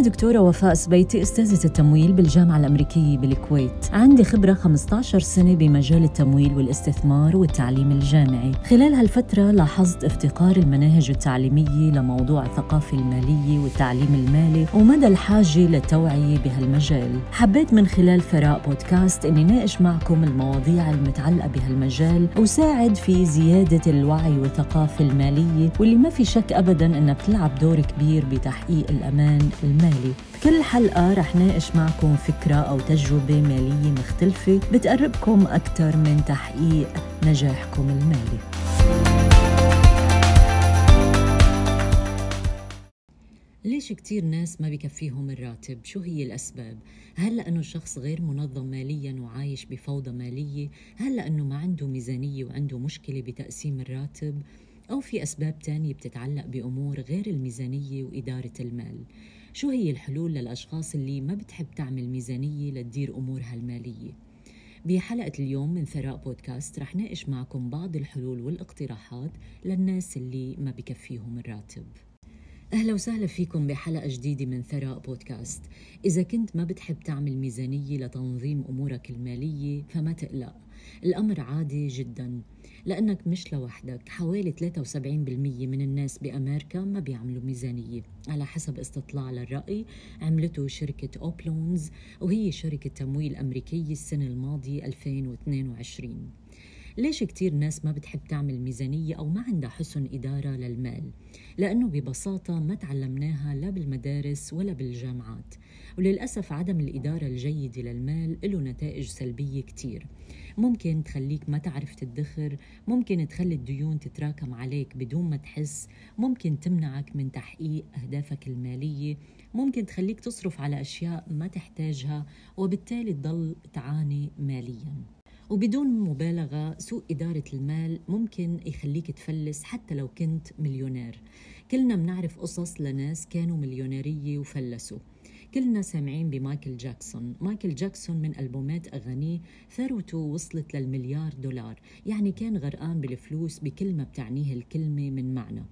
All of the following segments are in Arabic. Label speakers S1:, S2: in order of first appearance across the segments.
S1: أنا دكتورة وفاء سبيتي أستاذة التمويل بالجامعة الأمريكية بالكويت. عندي خبرة 15 سنة بمجال التمويل والاستثمار والتعليم الجامعي. خلال هالفترة لاحظت افتقار المناهج التعليمية لموضوع الثقافة المالية والتعليم المالي ومدى الحاجة للتوعية بهالمجال. حبيت من خلال ثراء بودكاست أني ناقش معكم المواضيع المتعلقة بهالمجال وساعد في زيادة الوعي والثقافة المالية واللي ما في شك أبدا أنها بتلعب دور كبير بتحقيق الأمان المالي. كل حلقة رح ناقش معكم فكرة أو تجربة مالية مختلفة بتقربكم أكثر من تحقيق نجاحكم المالي ليش كتير ناس ما بكفيهم الراتب؟ شو هي الأسباب؟ هل لأنه الشخص غير منظم ماليا وعايش بفوضى مالية؟ هل لأنه ما عنده ميزانية وعنده مشكلة بتقسيم الراتب؟ أو في أسباب تانية بتتعلق بأمور غير الميزانية وإدارة المال شو هي الحلول للأشخاص اللي ما بتحب تعمل ميزانية لتدير أمورها المالية؟ بحلقة اليوم من ثراء بودكاست رح ناقش معكم بعض الحلول والاقتراحات للناس اللي ما بكفيهم الراتب. أهلا وسهلا فيكم بحلقة جديدة من ثراء بودكاست. إذا كنت ما بتحب تعمل ميزانية لتنظيم أمورك المالية فما تقلق. الأمر عادي جدا. لأنك مش لوحدك. حوالي 73% من الناس بأمريكا ما بيعملوا ميزانية. على حسب استطلاع للرأي عملته شركة أوبلونز وهي شركة تمويل أمريكية السنة الماضية 2022 ليش كتير ناس ما بتحب تعمل ميزانية أو ما عندها حسن إدارة للمال؟ لأنه ببساطة ما تعلمناها لا بالمدارس ولا بالجامعات. وللأسف عدم الإدارة الجيدة للمال له نتائج سلبية كتير. ممكن تخليك ما تعرف تدخر ممكن تخلي الديون تتراكم عليك بدون ما تحس ممكن تمنعك من تحقيق أهدافك المالية ممكن تخليك تصرف على أشياء ما تحتاجها وبالتالي تضل تعاني مالياً. وبدون مبالغة سوء إدارة المال ممكن يخليك تفلس حتى لو كنت مليونير. كلنا بنعرف قصص لناس كانوا مليونيرية وفلسوا. كلنا سامعين بمايكل جاكسون. مايكل جاكسون من ألبومات أغانيه ثروته وصلت للمليار دولار يعني كان غرقان بالفلوس بكل ما بتعنيه الكلمة من معنى.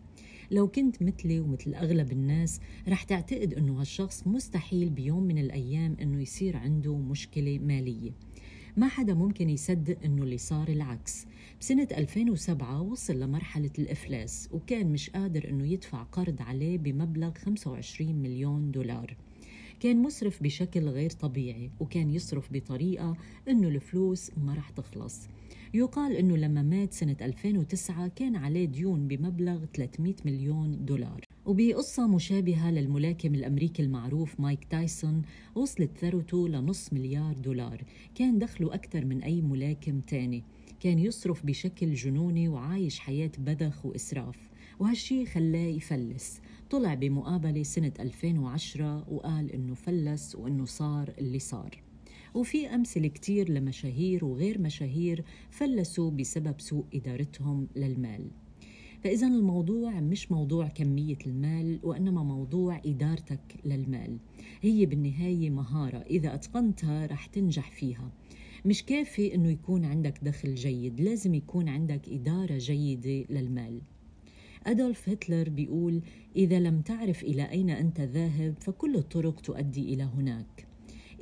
S1: لو كنت مثلي ومثل أغلب الناس رح تعتقد أنه هالشخص مستحيل بيوم من الأيام أنه يصير عنده مشكلة مالية. ما حدا ممكن يصدق إنه اللي صار العكس. بسنة 2007 وصل لمرحلة الإفلاس وكان مش قادر إنه يدفع قرض عليه بمبلغ 25 مليون دولار. كان مسرف بشكل غير طبيعي وكان يصرف بطريقة إنه الفلوس ما رح تخلص. يقال إنه لما مات سنة 2009 كان عليه ديون بمبلغ 300 مليون دولار. وبقصة مشابهة للملاكم الأمريكي المعروف مايك تايسون وصلت ثروته لنص مليار دولار. كان دخله أكثر من أي ملاكم تاني. كان يصرف بشكل جنوني وعايش حياة بذخ وإسراف. وهالشي خلاه يفلس. طلع بمقابلة سنة 2010 وقال إنه فلس وإنه صار اللي صار. وفي أمثلة كتير لمشاهير وغير مشاهير فلسوا بسبب سوء إدارتهم للمال. فإذا الموضوع مش موضوع كمية المال وإنما موضوع إدارتك للمال. هي بالنهاية مهارة إذا أتقنتها رح تنجح فيها. مش كافي إنه يكون عندك دخل جيد لازم يكون عندك إدارة جيدة للمال. أدولف هتلر بيقول إذا لم تعرف إلى أين أنت ذاهب فكل الطرق تؤدي إلى هناك.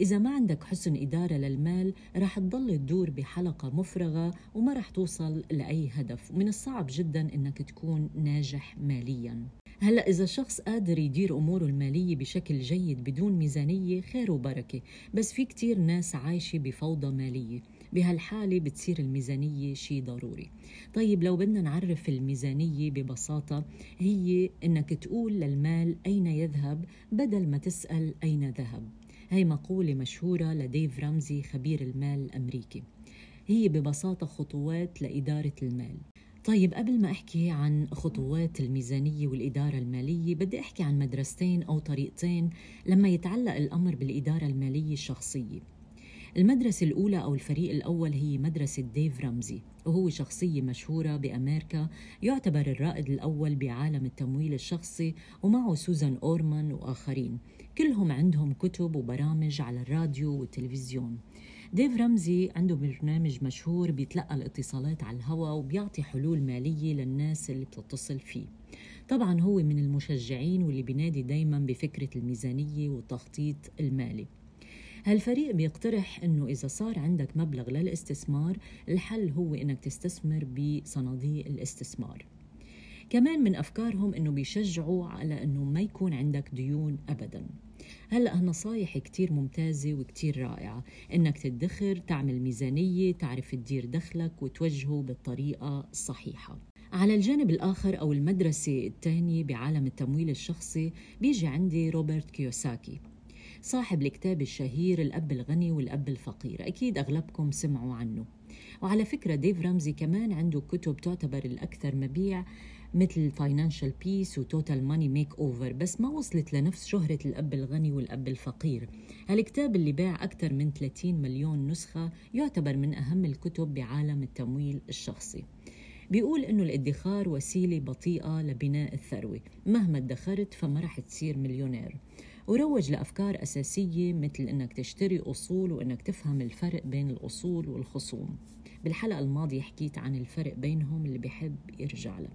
S1: إذا ما عندك حسن إدارة للمال رح تضل تدور بحلقة مفرغة وما رح توصل لأي هدف. ومن الصعب جدا إنك تكون ناجح مالياً. هلأ إذا شخص قادر يدير أموره المالية بشكل جيد بدون ميزانية خير وبركة. بس في كتير ناس عايشة بفوضى مالية. بهالحالة بتصير الميزانية شيء ضروري. طيب لو بدنا نعرف الميزانية ببساطة هي إنك تقول للمال أين يذهب بدل ما تسأل أين ذهب. هي مقولة مشهورة لديف رمزي خبير المال الأمريكي. هي ببساطة خطوات لإدارة المال. طيب قبل ما أحكي عن خطوات الميزانية والإدارة المالية بدي أحكي عن مدرستين أو طريقتين لما يتعلق الأمر بالإدارة المالية الشخصية. المدرسة الأولى أو الفريق الأول هي مدرسة ديف رمزي وهو شخصية مشهورة بأمريكا يعتبر الرائد الأول بعالم التمويل الشخصي ومعه سوزان أورمان وآخرين. كلهم عندهم كتب وبرامج على الراديو والتلفزيون. ديف رمزي عنده برنامج مشهور بيتلقى الاتصالات على الهواء وبيعطي حلول مالية للناس اللي بتتصل فيه. طبعا هو من المشجعين واللي بينادي دايما بفكرة الميزانية والتخطيط المالي. هالفريق بيقترح إنه إذا صار عندك مبلغ للاستثمار الحل هو إنك تستثمر بصناديق الاستثمار. كمان من أفكارهم إنه بيشجعوا على إنه ما يكون عندك ديون ابدا. هلأ هالنصايح كتير ممتازة وكتير رائعة. إنك تدخر تعمل ميزانية تعرف تدير دخلك وتوجهه بالطريقة الصحيحة. على الجانب الآخر أو المدرسة الثانية بعالم التمويل الشخصي بيجي عندي روبرت كيوساكي. صاحب الكتاب الشهير الأب الغني والأب الفقير. أكيد أغلبكم سمعوا عنه. وعلى فكرة ديف رمزي كمان عنده كتب تعتبر الأكثر مبيع مثل Financial Peace و Total Money Makeover بس ما وصلت لنفس شهرة الأب الغني والأب الفقير. هالكتاب اللي باع أكثر من 30 مليون نسخة يعتبر من أهم الكتب بعالم التمويل الشخصي. بيقول إنه الادخار وسيلة بطيئة لبناء الثروة. مهما ادخرت فما رح تصير مليونير. وروج لأفكار أساسية مثل إنك تشتري أصول وإنك تفهم الفرق بين الأصول والخصوم. بالحلقة الماضية حكيت عن الفرق بينهم اللي بحب يرجع له.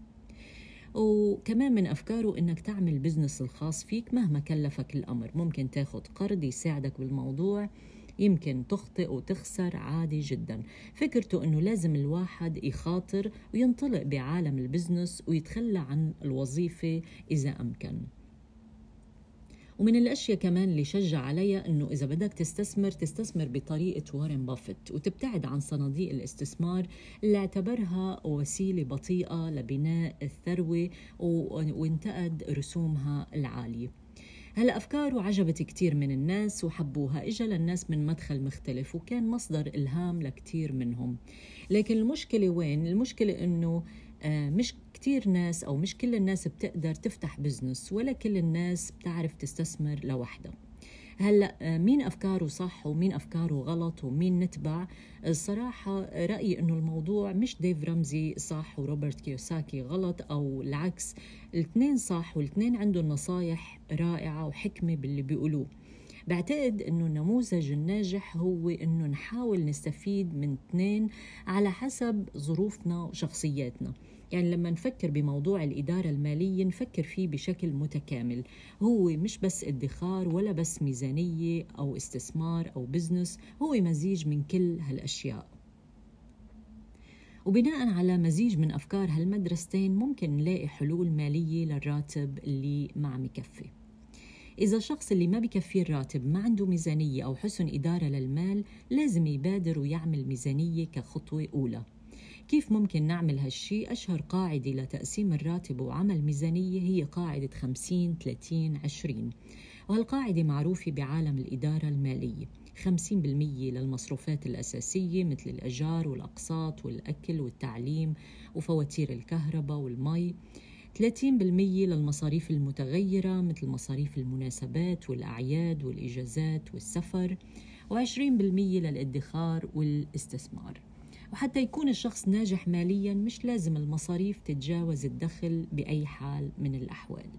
S1: وكمان من أفكاره إنك تعمل business الخاص فيك مهما كلفك الأمر. ممكن تاخد قرض يساعدك بالموضوع يمكن تخطئ وتخسر عادي جدا. فكرته إنه لازم الواحد يخاطر وينطلق بعالم ال business ويتخلى عن الوظيفة إذا أمكن. ومن الأشياء كمان اللي شجع عليها إنه إذا بدك تستثمر تستثمر بطريقة وارن بافيت وتبتعد عن صناديق الاستثمار اللي اعتبرها وسيلة بطيئة لبناء الثروة وانتقد رسومها العالية. هلا افكاره عجبت كثير من الناس وحبوها اجى للناس من مدخل مختلف وكان مصدر إلهام لكثير منهم. لكن المشكلة وين؟ المشكلة إنه آه، مش كتير ناس أو مش كل الناس بتقدر تفتح بزنس ولا كل الناس بتعرف تستثمر لوحدها. هلأ مين أفكاره صح ومين أفكاره غلط ومين نتبع؟ الصراحة رأيي إنه الموضوع مش ديف رمزي صح وروبرت كيوساكي غلط أو العكس. الاثنين صح والاثنين عندهم نصايح رائعة وحكمة باللي بيقولوه. بعتقد إنه النموذج الناجح هو إنه نحاول نستفيد من اثنين على حسب ظروفنا وشخصياتنا. يعني لما نفكر بموضوع الإدارة المالية نفكر فيه بشكل متكامل. هو مش بس ادخار ولا بس ميزانية أو استثمار أو business هو مزيج من كل هالأشياء. وبناء على مزيج من أفكار هالمدرستين ممكن نلاقي حلول مالية للراتب اللي ما عم يكفي. إذا الشخص اللي ما بكفيه الراتب ما عنده ميزانية أو حسن إدارة للمال لازم يبادر ويعمل ميزانية كخطوة أولى. كيف ممكن نعمل هالشي؟ أشهر قاعدة لتقسيم الراتب وعمل ميزانية هي قاعدة 50 30 20 وهالقاعدة معروفة بعالم الإدارة المالية. 50% للمصروفات الأساسية مثل الأجار والأقساط والأكل والتعليم وفواتير الكهرباء والمي. 30% للمصاريف المتغيرة مثل مصاريف المناسبات والأعياد والإجازات والسفر. و20% للإدخار والإستثمار. وحتى يكون الشخص ناجح ماليا مش لازم المصاريف تتجاوز الدخل بأي حال من الأحوال.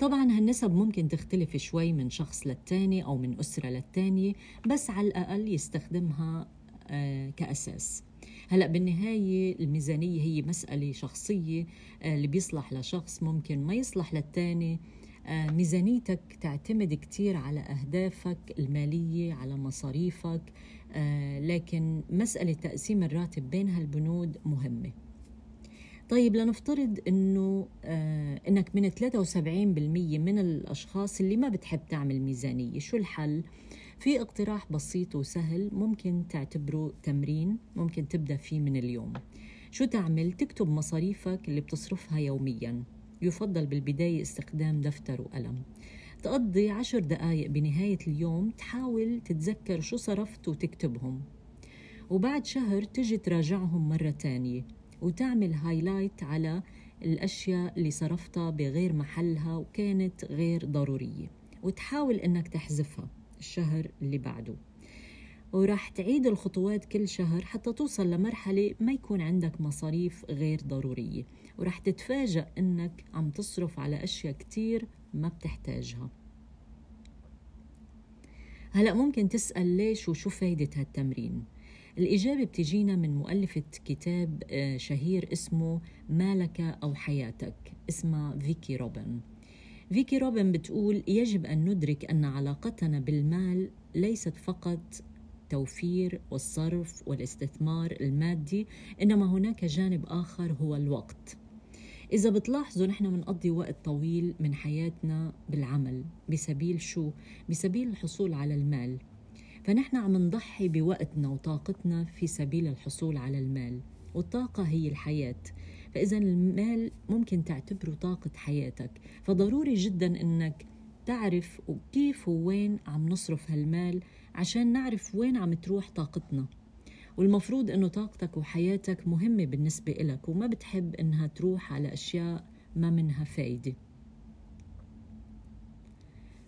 S1: طبعا هالنسب ممكن تختلف شوي من شخص للتاني أو من أسرة للتانية بس على الأقل يستخدمها آه، كأساس. هلأ بالنهاية الميزانية هي مسألة شخصية آه، اللي بيصلح لشخص ممكن ما يصلح للتاني ميزانيتك تعتمد كتير على أهدافك المالية على مصاريفك آه، لكن مسألة تقسيم الراتب بين هالبنود مهمة طيب لنفترض إنه آه إنك من 73% من الأشخاص اللي ما بتحب تعمل ميزانية، شو الحل؟ في اقتراح بسيط وسهل ممكن تعتبره تمرين ممكن تبدأ فيه من اليوم. شو تعمل؟ تكتب مصاريفك اللي بتصرفها يوميا، يفضل بالبداية استخدام دفتر وقلم. تقضي عشر دقايق بنهاية اليوم تحاول تتذكر شو صرفت وتكتبهم. وبعد شهر تجي تراجعهم مرة تانية وتعمل هايلايت على الأشياء اللي صرفتها بغير محلها وكانت غير ضرورية. وتحاول إنك تحذفها الشهر اللي بعده. وراح تعيد الخطوات كل شهر حتى توصل لمرحلة ما يكون عندك مصاريف غير ضرورية. وراح تتفاجأ إنك عم تصرف على أشياء كتير ما بتحتاجها. هلأ ممكن تسأل ليش وشو فايدة هالتمرين؟ الإجابة بتجينا من مؤلفة كتاب آه، شهير اسمه مالك أو حياتك اسمها فيكي روبن. فيكي روبن بتقول يجب أن ندرك أن علاقتنا بالمال ليست فقط التوفير والصرف والاستثمار المادي إنما هناك جانب آخر هو الوقت. إذا بتلاحظوا نحن بنقضي وقت طويل من حياتنا بالعمل بسبيل شو؟ بسبيل الحصول على المال. فنحن عم نضحي بوقتنا وطاقتنا في سبيل الحصول على المال والطاقة هي الحياة. فإذا المال ممكن تعتبره طاقة حياتك. فضروري جدا أنك تعرف كيف ووين عم نصرف هالمال عشان نعرف وين عم تروح طاقتنا. والمفروض إنه طاقتك وحياتك مهمة بالنسبة إلك وما بتحب إنها تروح على أشياء ما منها فايدة.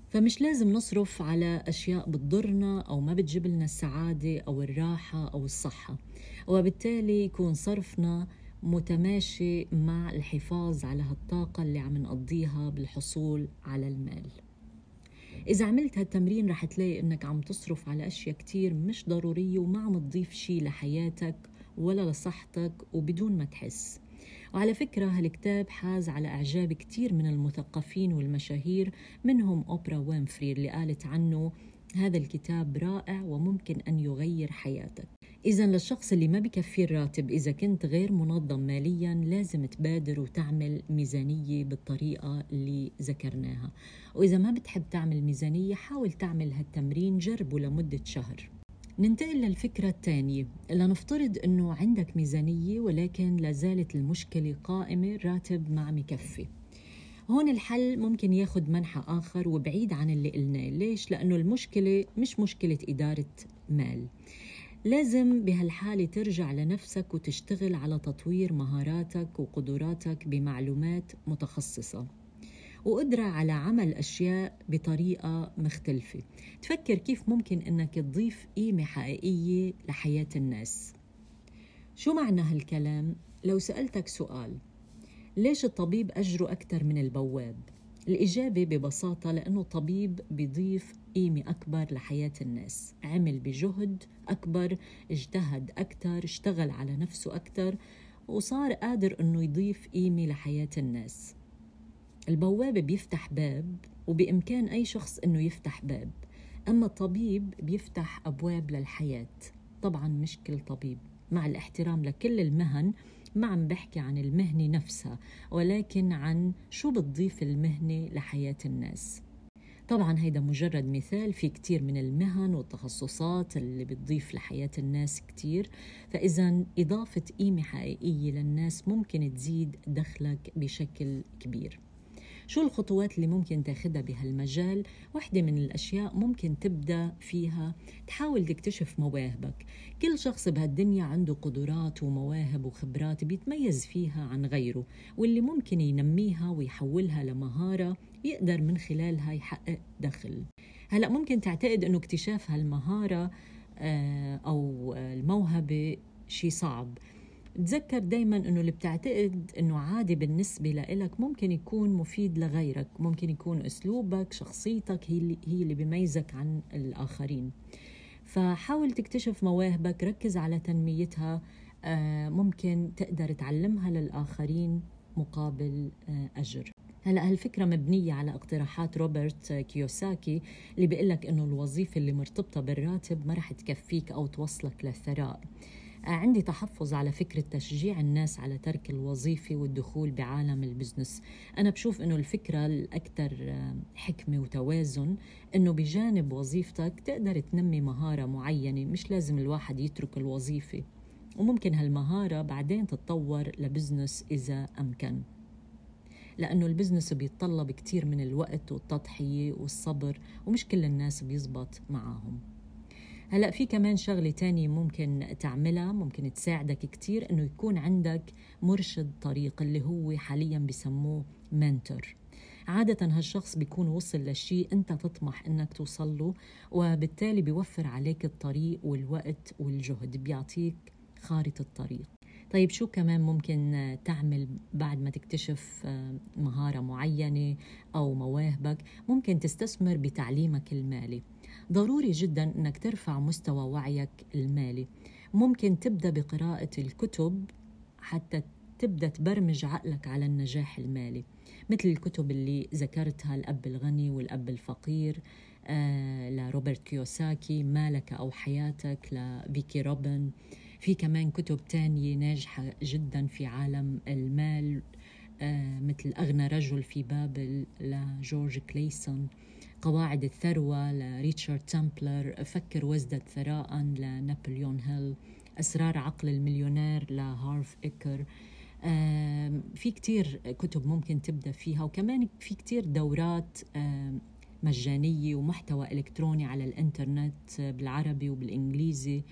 S1: فمش لازم نصرف على أشياء بتضرنا أو ما بتجيب لنا السعادة أو الراحة أو الصحة. وبالتالي يكون صرفنا متماشي مع الحفاظ على هالطاقة اللي عم نقضيها بالحصول على المال. إذا عملت هالتمرين رح تلاقي إنك عم تصرف على أشياء كتير مش ضرورية وما عم تضيف شي لحياتك ولا لصحتك وبدون ما تحس. وعلى فكرة هالكتاب حاز على إعجاب كتير من المثقفين والمشاهير منهم أوبرا وينفري اللي قالت عنه هذا الكتاب رائع وممكن أن يغير حياتك. إذا للشخص اللي ما بكفيه الراتب إذا كنت غير منظم ماليا لازم تبادر وتعمل ميزانية بالطريقة اللي ذكرناها. وإذا ما بتحب تعمل ميزانية حاول تعمل هالتمرين جربه لمدة شهر. ننتقل للفكرة الثانية. لنفترض أنه عندك ميزانية ولكن لازالت المشكلة قائمة راتب ما عم يكفي. هون الحل ممكن ياخد منحى آخر وبعيد عن اللي قلناه. ليش؟ لأنه المشكلة مش مشكلة إدارة مال. لازم بهالحالة ترجع لنفسك وتشتغل على تطوير مهاراتك وقدراتك بمعلومات متخصصة. وقدرة على عمل أشياء بطريقة مختلفة. تفكر كيف ممكن أنك تضيف قيمة حقيقية لحياة الناس. شو معنى هالكلام؟ لو سألتك سؤال ليش الطبيب أجره أكثر من البواب؟ الإجابة ببساطة لأنه الطبيب بيضيف قيمة أكبر لحياة الناس. عمل بجهد أكبر اجتهد أكثر اشتغل على نفسه أكثر وصار قادر أنه يضيف قيمة لحياة الناس. البوابة بيفتح باب وبإمكان أي شخص أنه يفتح باب. أما الطبيب بيفتح أبواب للحياة. طبعا مش كل طبيب. مع الاحترام لكل المهن ما عم بحكي عن المهنة نفسها ولكن عن شو بتضيف المهنة لحياة الناس. طبعا هيدا مجرد مثال في كتير من المهن والتخصصات اللي بتضيف لحياة الناس كتير. فإذا إضافة قيمة حقيقية للناس ممكن تزيد دخلك بشكل كبير. شو الخطوات اللي ممكن تاخدها بهالمجال؟ واحدة من الأشياء ممكن تبدأ فيها. تحاول تكتشف مواهبك. كل شخص بهالدنيا عنده قدرات ومواهب وخبرات بيتميز فيها عن غيره واللي ممكن ينميها ويحولها لمهارة يقدر من خلالها يحقق دخل. هلأ ممكن تعتقد أنه اكتشاف هالمهارة آه، أو الموهبة شيء صعب. تذكر دايما إنه اللي بتعتقد إنه عادي بالنسبة لإلك ممكن يكون مفيد لغيرك ممكن يكون أسلوبك شخصيتك هي اللي هي اللي بيميزك عن الآخرين. فحاول تكتشف مواهبك ركز على تنميتها آه، ممكن تقدر تعلمها للآخرين مقابل آه، أجر. هلا هالفكرة مبنية على اقتراحات روبرت كيوساكي اللي بيقول لك إنه الوظيفة اللي مرتبطة بالراتب ما رح تكفيك أو توصلك للثراء عندي تحفظ على فكرة تشجيع الناس على ترك الوظيفة والدخول بعالم ال business. أنا بشوف أنه الفكرة الأكثر حكمة وتوازن أنه بجانب وظيفتك تقدر تنمي مهارة معينة مش لازم الواحد يترك الوظيفة. وممكن هالمهارة بعدين تتطور ل business إذا أمكن. لأنه ال business بيتطلب كتير من الوقت والتضحية والصبر ومش كل الناس بيزبط معاهم. هلا في كمان شغلة تانية ممكن تعملها ممكن تساعدك كتير إنه يكون عندك مرشد طريق اللي هو حاليا بسموه منتور عادة هالشخص بيكون وصل لشيء أنت تطمح أنك توصل له وبالتالي بيوفر عليك الطريق والوقت والجهد بيعطيك خارطة الطريق. طيب شو كمان ممكن تعمل بعد ما تكتشف آه، مهارة معينة أو مواهبك ممكن تستثمر بتعليمك المالي؟ ضروري جدا إنك ترفع مستوى وعيك المالي. ممكن تبدأ بقراءة الكتب حتى تبدأ تبرمج عقلك على النجاح المالي مثل الكتب اللي ذكرتها الأب الغني والأب الفقير آه لروبرت كيوساكي مالك أو حياتك لفيكي روبن. في كمان كتب تانية ناجحة جدا في عالم المال آه مثل أغنى رجل في بابل لجورج كليسون قواعد الثروة لريتشارد تامبلر فكر وازدد ثراء لنابليون هيل أسرار عقل المليونير لهارف إيكر في كتير كتب ممكن تبدأ فيها وكمان في كتير دورات مجانية ومحتوى إلكتروني على الإنترنت بالعربي وبالإنجليزي. آه،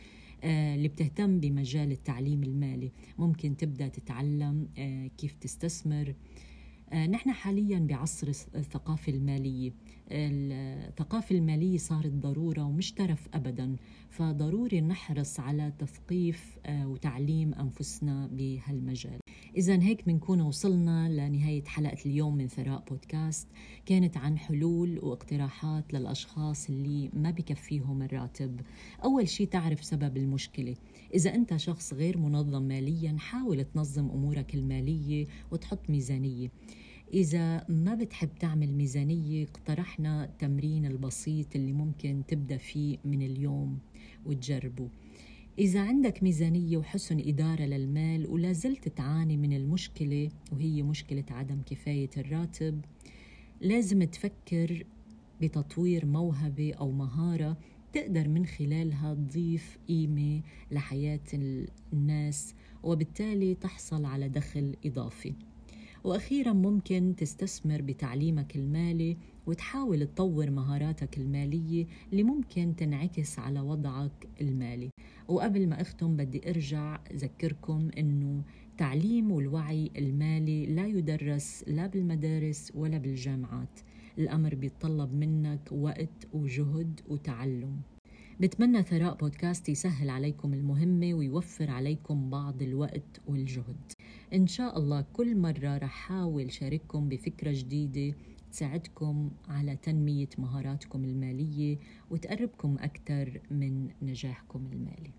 S1: اللي بتهتم بمجال التعليم المالي. ممكن تبدأ تتعلم آه، كيف تستثمر. آه، نحن حاليا بعصر الثقافة المالية. الثقافة المالية صارت ضرورة ومش ترف أبدا. فضروري نحرص على تثقيف وتعليم أنفسنا بهالمجال. إذا هيك بنكون وصلنا لنهاية حلقة اليوم من ثراء بودكاست. كانت عن حلول واقتراحات للأشخاص اللي ما بكفيهم الراتب. أول شيء تعرف سبب المشكلة. إذا أنت شخص غير منظم ماليا حاول تنظم أمورك المالية وتحط ميزانية. إذا ما بتحب تعمل ميزانية اقترحنا التمرين البسيط اللي ممكن تبدأ فيه من اليوم وتجربه. إذا عندك ميزانية وحسن إدارة للمال ولا زلت تعاني من المشكلة وهي مشكلة عدم كفاية الراتب لازم تفكر بتطوير موهبة أو مهارة تقدر من خلالها تضيف قيمة لحياة الناس وبالتالي تحصل على دخل إضافي. وأخيرا ممكن تستثمر بتعليمك المالي وتحاول تطور مهاراتك المالية اللي ممكن تنعكس على وضعك المالي. وقبل ما أختم بدي أرجع أذكركم أنه تعليم والوعي المالي لا يدرس لا بالمدارس ولا بالجامعات. الأمر بيتطلب منك وقت وجهد وتعلم. بتمنى ثراء بودكاست يسهل عليكم المهمة ويوفر عليكم بعض الوقت والجهد. إن شاء الله كل مرة رح حاول شارككم بفكرة جديدة تساعدكم على تنمية مهاراتكم المالية وتقربكم أكثر من نجاحكم المالي.